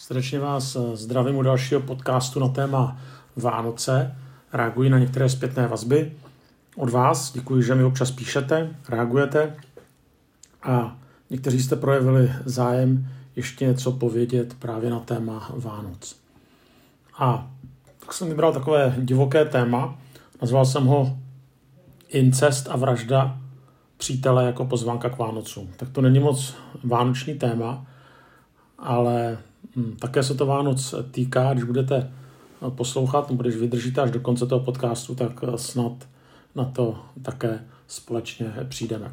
Srdečně vás zdravím u dalšího podcastu na téma Vánoce. Reaguji na některé zpětné vazby od vás. Děkuji, že mi občas píšete, reagujete. A někteří jste projevili zájem ještě něco povědět právě na téma Vánoc. A tak jsem vybral takové divoké téma. Nazval jsem ho Incest a vražda přítele jako pozvánka k Vánocům. Tak to není moc vánoční téma, ale také se to Vánoc týká, když budete poslouchat, nebo když vydržíte až do konce toho podcastu, tak snad na to také společně přijdeme.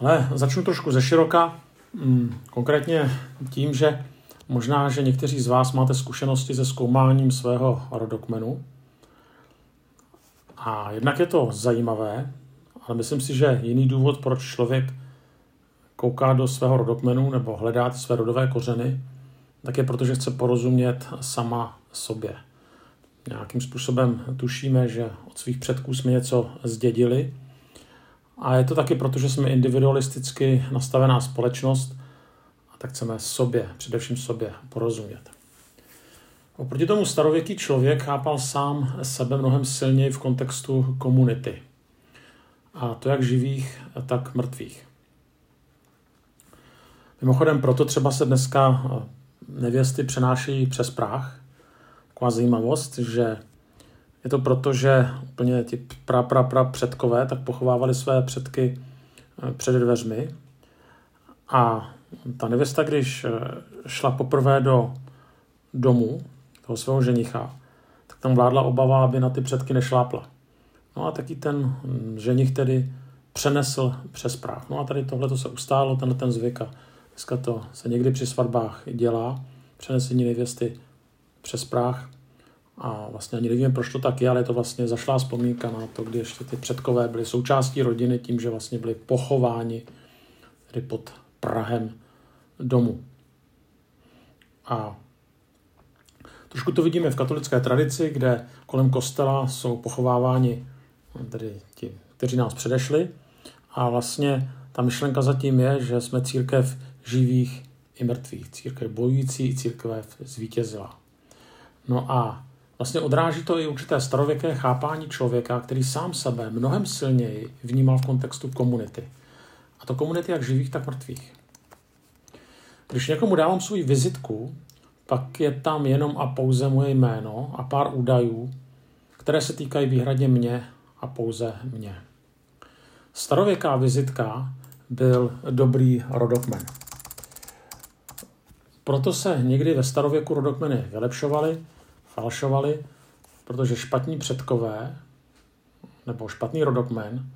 Ale začnu trošku ze široka, hm, konkrétně tím, že možná, že někteří z vás máte zkušenosti se zkoumáním svého rodokmenu. A jednak je to zajímavé, ale myslím si, že jiný důvod, proč člověk kouká do svého rodokmenu nebo hledá své rodové kořeny, tak je proto, že chce porozumět sama sobě. Nějakým způsobem tušíme, že od svých předků jsme něco zdědili. A je to taky proto, že jsme individualisticky nastavená společnost a tak chceme sobě, především sobě, porozumět. Oproti tomu starověký člověk chápal sám sebe mnohem silněji v kontextu komunity. A to jak živých, tak mrtvých. Mimochodem, proto třeba se dneska eh, nevěsty přenášejí přes práh. Taková zajímavost, že je to proto, že úplně ti pra, pra, pra předkové tak pochovávali své předky eh, před dveřmi. A ta nevěsta, když eh, šla poprvé do domu toho svého ženicha, tak tam vládla obava, aby na ty předky nešlápla. No a taky ten hm, ženich tedy přenesl přes práh. No a tady tohle to se ustálo, tenhle ten zvyk a Dneska to se někdy při svatbách dělá, přenesení nevěsty přes práh. A vlastně ani nevím, proč to tak je, ale je to vlastně zašlá vzpomínka na to, kdy ještě ty předkové byly součástí rodiny tím, že vlastně byli pochováni tedy pod Prahem domu. A trošku to vidíme v katolické tradici, kde kolem kostela jsou pochováváni tedy ti, kteří nás předešli. A vlastně ta myšlenka zatím je, že jsme církev živých i mrtvých. Církev bojující i církev zvítězila. No a vlastně odráží to i určité starověké chápání člověka, který sám sebe mnohem silněji vnímal v kontextu komunity. A to komunity jak živých, tak mrtvých. Když někomu dávám svou vizitku, pak je tam jenom a pouze moje jméno a pár údajů, které se týkají výhradně mě a pouze mě. Starověká vizitka byl dobrý rodokmen. Proto se někdy ve starověku rodokmeny vylepšovaly, falšovaly, protože špatní předkové nebo špatný rodokmen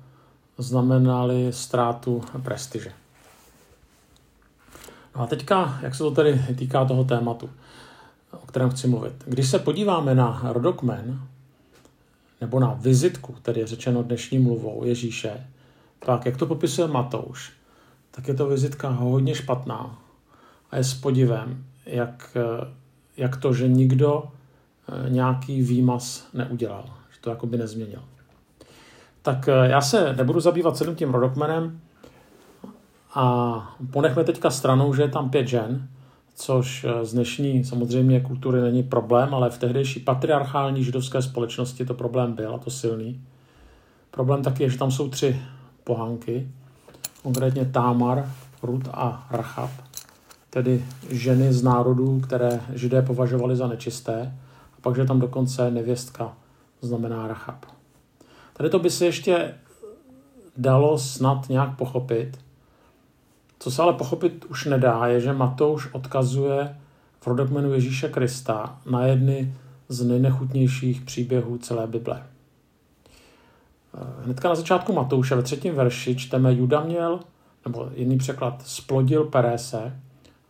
znamenali ztrátu prestiže. No a teďka, jak se to tedy týká toho tématu, o kterém chci mluvit. Když se podíváme na rodokmen, nebo na vizitku, tedy řečeno dnešní mluvou Ježíše, tak jak to popisuje Matouš, tak je to vizitka hodně špatná, a je s podivem, jak, eh, jak to, že nikdo eh, nějaký výmaz neudělal, že to jakoby nezměnil. Tak eh, já se nebudu zabývat celým tím rodokmenem a ponechme teďka stranou, že je tam pět žen, což z dnešní samozřejmě kultury není problém, ale v tehdejší patriarchální židovské společnosti to problém byl a to silný. Problém taky je, že tam jsou tři pohanky, konkrétně Támar, Rud a Rachab tedy ženy z národů, které židé považovali za nečisté, a pak, že tam dokonce nevěstka znamená Rachab. Tady to by se ještě dalo snad nějak pochopit. Co se ale pochopit už nedá, je, že Matouš odkazuje v rodokmenu Ježíše Krista na jedny z nejnechutnějších příběhů celé Bible. Hnedka na začátku Matouše ve třetím verši čteme Juda měl, nebo jiný překlad, splodil Perese,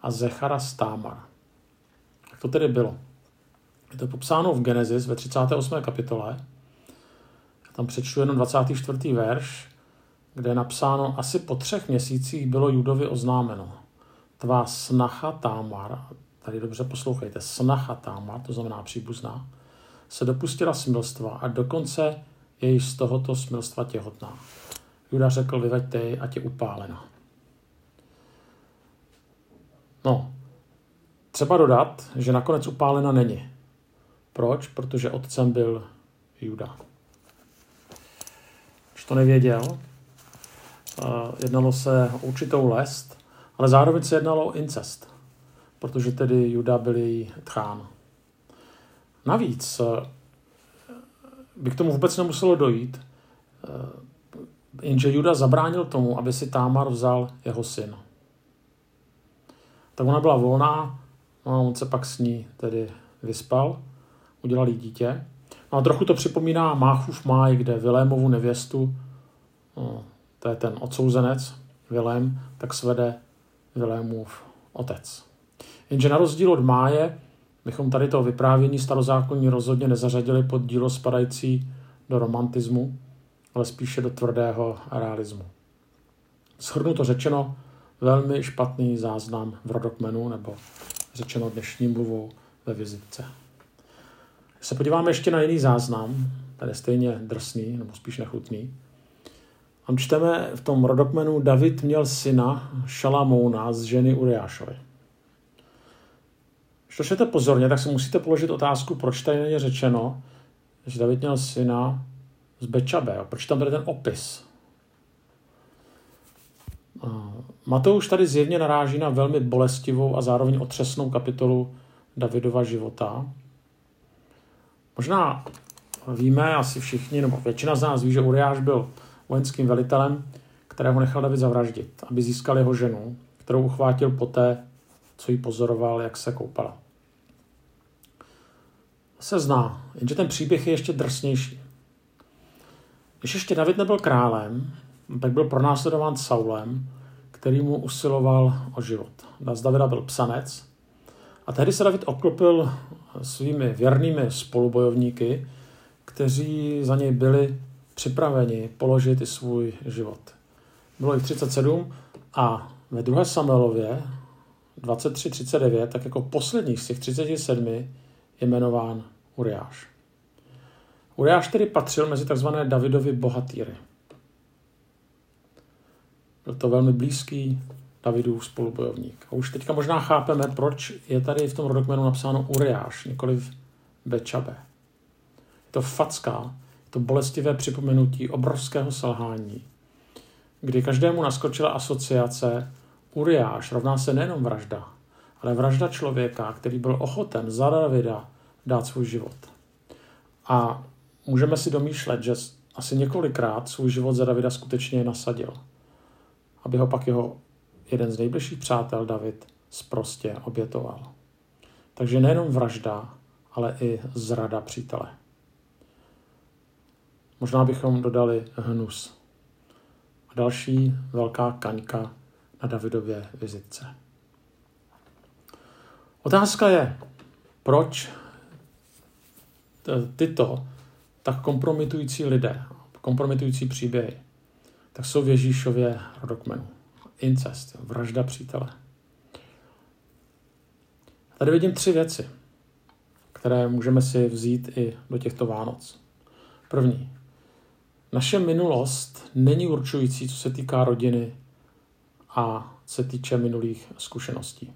a Zechara z Támar. Jak to tedy bylo? Je to popsáno v Genesis ve 38. kapitole. Já tam přečtu jenom 24. verš, kde je napsáno, asi po třech měsících bylo Judovi oznámeno. Tvá snacha Támar, tady dobře poslouchejte, snacha Támar, to znamená příbuzná, se dopustila smilstva a dokonce je z tohoto smilstva těhotná. Juda řekl, vyveďte jej, ať je upálena. No, Třeba dodat, že nakonec upálena není. Proč? Protože otcem byl Juda. Když to nevěděl, eh, jednalo se o určitou lest, ale zároveň se jednalo o incest, protože tedy Juda byl její tchán. Navíc eh, by k tomu vůbec nemuselo dojít, eh, jenže Juda zabránil tomu, aby si Támar vzal jeho syn. Tak ona byla volná, no a on se pak s ní tedy vyspal, udělal jí dítě. No a trochu to připomíná Máchův máj, kde Vilémovu nevěstu, no, to je ten odsouzenec, Vilém, tak svede Vilémův otec. Jenže na rozdíl od máje, bychom tady to vyprávění starozákonní rozhodně nezařadili pod dílo spadající do romantismu, ale spíše do tvrdého realismu. Shrnu to řečeno, velmi špatný záznam v rodokmenu, nebo řečeno dnešní mluvou ve vizitce. Když se podíváme ještě na jiný záznam, ten je stejně drsný, nebo spíš nechutný, tam čteme v tom rodokmenu, David měl syna Šalamouna z ženy Uriášovi. Když to pozorně, tak si musíte položit otázku, proč tady není řečeno, že David měl syna z Bečabe. Proč tam bude ten opis? Matouš tady zjevně naráží na velmi bolestivou a zároveň otřesnou kapitolu Davidova života. Možná víme asi všichni, nebo většina z nás ví, že Uriáš byl vojenským velitelem, kterého nechal David zavraždit, aby získal jeho ženu, kterou uchvátil poté, co ji pozoroval, jak se koupala se zná, jenže ten příběh je ještě drsnější. Když ještě David nebyl králem, tak byl pronásledován Saulem, který mu usiloval o život. Z Davida byl psanec a tehdy se David oklopil svými věrnými spolubojovníky, kteří za něj byli připraveni položit i svůj život. Bylo jich 37 a ve druhé Samuelově 23.39, tak jako posledních z těch 37 je jmenován Uriáš. Uriáš tedy patřil mezi tzv. Davidovy bohatýry. Byl to velmi blízký Davidův spolubojovník. A už teďka možná chápeme, proč je tady v tom rodokmenu napsáno Uriáš, nikoliv Bečabe. Je to facka, je to bolestivé připomenutí obrovského selhání, kdy každému naskočila asociace Uriáš rovná se nejenom vražda, ale vražda člověka, který byl ochoten za Davida dát svůj život. A můžeme si domýšlet, že asi několikrát svůj život za Davida skutečně nasadil, aby ho pak jeho jeden z nejbližších přátel David sprostě obětoval. Takže nejenom vražda, ale i zrada přítele. Možná bychom dodali hnus. A další velká kaňka na Davidově vizitce. Otázka je, proč tyto tak kompromitující lidé, kompromitující příběhy, tak jsou v Ježíšově rodokmenu. Incest, vražda přítele. Tady vidím tři věci, které můžeme si vzít i do těchto Vánoc. První. Naše minulost není určující, co se týká rodiny a se týče minulých zkušeností.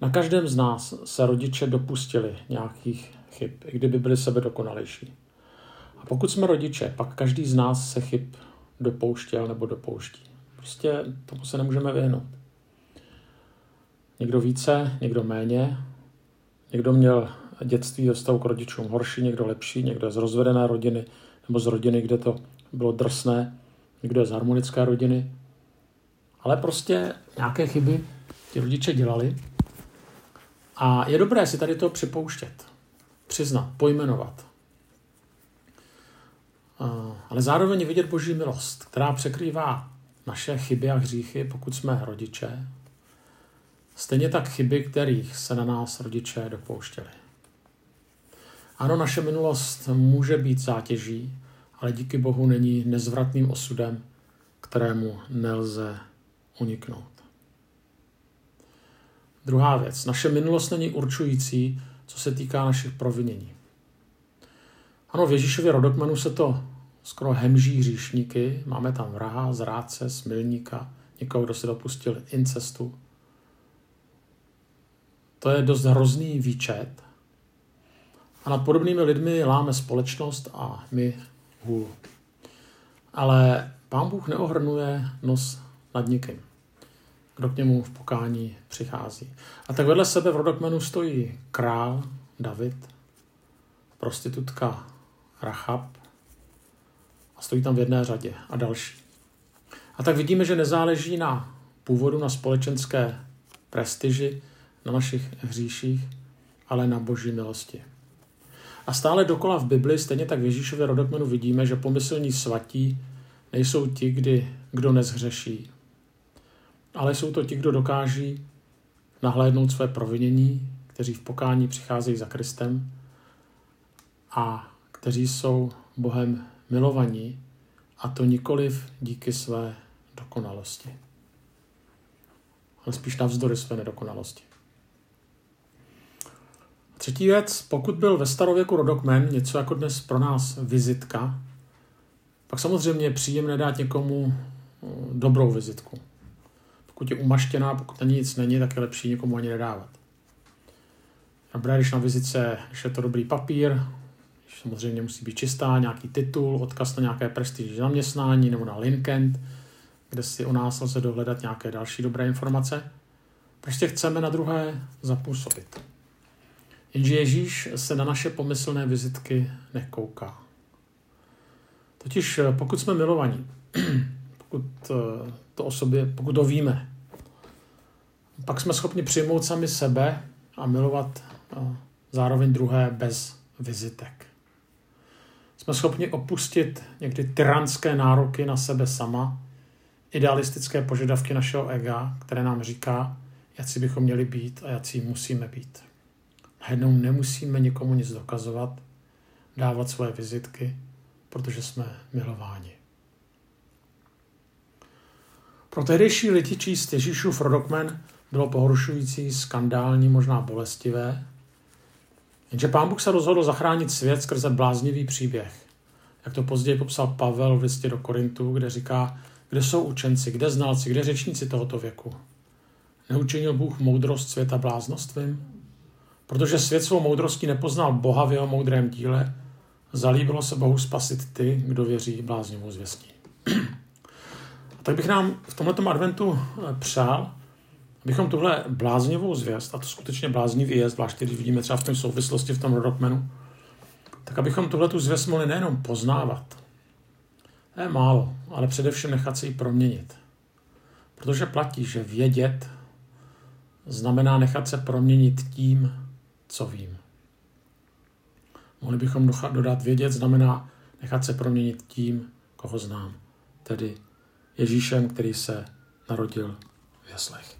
Na každém z nás se rodiče dopustili nějakých chyb, i kdyby byli sebe dokonalejší. A pokud jsme rodiče, pak každý z nás se chyb dopouštěl nebo dopouští. Prostě tomu se nemůžeme vyhnout. Někdo více, někdo méně. Někdo měl dětství ve vztahu k rodičům horší, někdo lepší, někdo z rozvedené rodiny nebo z rodiny, kde to bylo drsné, někdo je z harmonické rodiny. Ale prostě nějaké chyby ti rodiče dělali a je dobré si tady to připouštět přiznat, pojmenovat. Ale zároveň vidět boží milost, která překrývá naše chyby a hříchy, pokud jsme rodiče, stejně tak chyby, kterých se na nás rodiče dopouštěli. Ano, naše minulost může být zátěží, ale díky Bohu není nezvratným osudem, kterému nelze uniknout. Druhá věc. Naše minulost není určující co se týká našich provinění. Ano, v Ježíšově rodokmenu se to skoro hemží hříšníky. Máme tam vraha, zrádce, smilníka, někoho, kdo se dopustil incestu. to je dost hrozný výčet. A nad podobnými lidmi láme společnost a my hůl. Ale pán Bůh neohrnuje nos nad nikým, kdo k němu v pokání přichází. A tak vedle sebe v rodokmenu stojí král David, prostitutka Rachab a stojí tam v jedné řadě a další. A tak vidíme, že nezáleží na původu, na společenské prestiži, na našich hříších, ale na boží milosti. A stále dokola v Bibli, stejně tak v Ježíšově rodokmenu vidíme, že pomyslní svatí nejsou ti, kdy, kdo nezhřeší, ale jsou to ti, kdo dokáží nahlédnout své provinění, kteří v pokání přicházejí za Kristem a kteří jsou Bohem milovaní, a to nikoliv díky své dokonalosti, ale spíš navzdory své nedokonalosti. Třetí věc, pokud byl ve starověku rodokmen něco jako dnes pro nás vizitka, pak samozřejmě je příjemné dát někomu eh, dobrou vizitku. Pokud je umaštěná, pokud na nic není, tak je lepší někomu ani nedávat. Dobré, když na vizice, když je to dobrý papír, samozřejmě musí být čistá, nějaký titul, odkaz na nějaké prestižní zaměstnání nebo na LinkedIn, kde si o nás lze dohledat nějaké další dobré informace. Prostě chceme na druhé zapůsobit. Jenže Ježíš se na naše pomyslné vizitky nekouká. Totiž eh, pokud jsme milovaní, pokud eh, to o sobě, pokud to víme, pak jsme schopni přijmout sami sebe a milovat eh, zároveň druhé bez vizitek. Jsme schopni opustit někdy tyranské nároky na sebe sama, idealistické požadavky našeho ega, které nám říká, jaký bychom měli být a jaký musíme být. Najednou nemusíme nikomu nic dokazovat, dávat svoje vizitky, protože jsme milováni. Pro tehdejší lidi číst Ježíšův rodokmen bylo pohoršující, skandální, možná bolestivé, jenže pán Bůh se rozhodl zachránit svět skrze bláznivý příběh. Jak to později popsal Pavel v listě do Korintu, kde říká, kde jsou učenci, kde znalci, kde řečníci tohoto věku. Neučinil Bůh moudrost světa bláznostvím? Protože svět svou moudrostí nepoznal Boha v jeho moudrém díle, zalíbilo se Bohu spasit ty, kdo věří bláznivou zvěstí. Tak bych nám v tomto adventu eh, přál, abychom tuhle bláznivou zvěst, a to skutečně bláznivý je, zvláště když vidíme třeba v té souvislosti v tom rodokmenu, tak abychom tuhle tu zvěst mohli nejenom poznávat, je málo, ale především nechat se ji proměnit. Protože platí, že vědět znamená nechat se proměnit tím, co vím. Mohli bychom dodat vědět, znamená nechat se proměnit tím, koho znám, tedy Ježíšem, který se narodil v jeslech.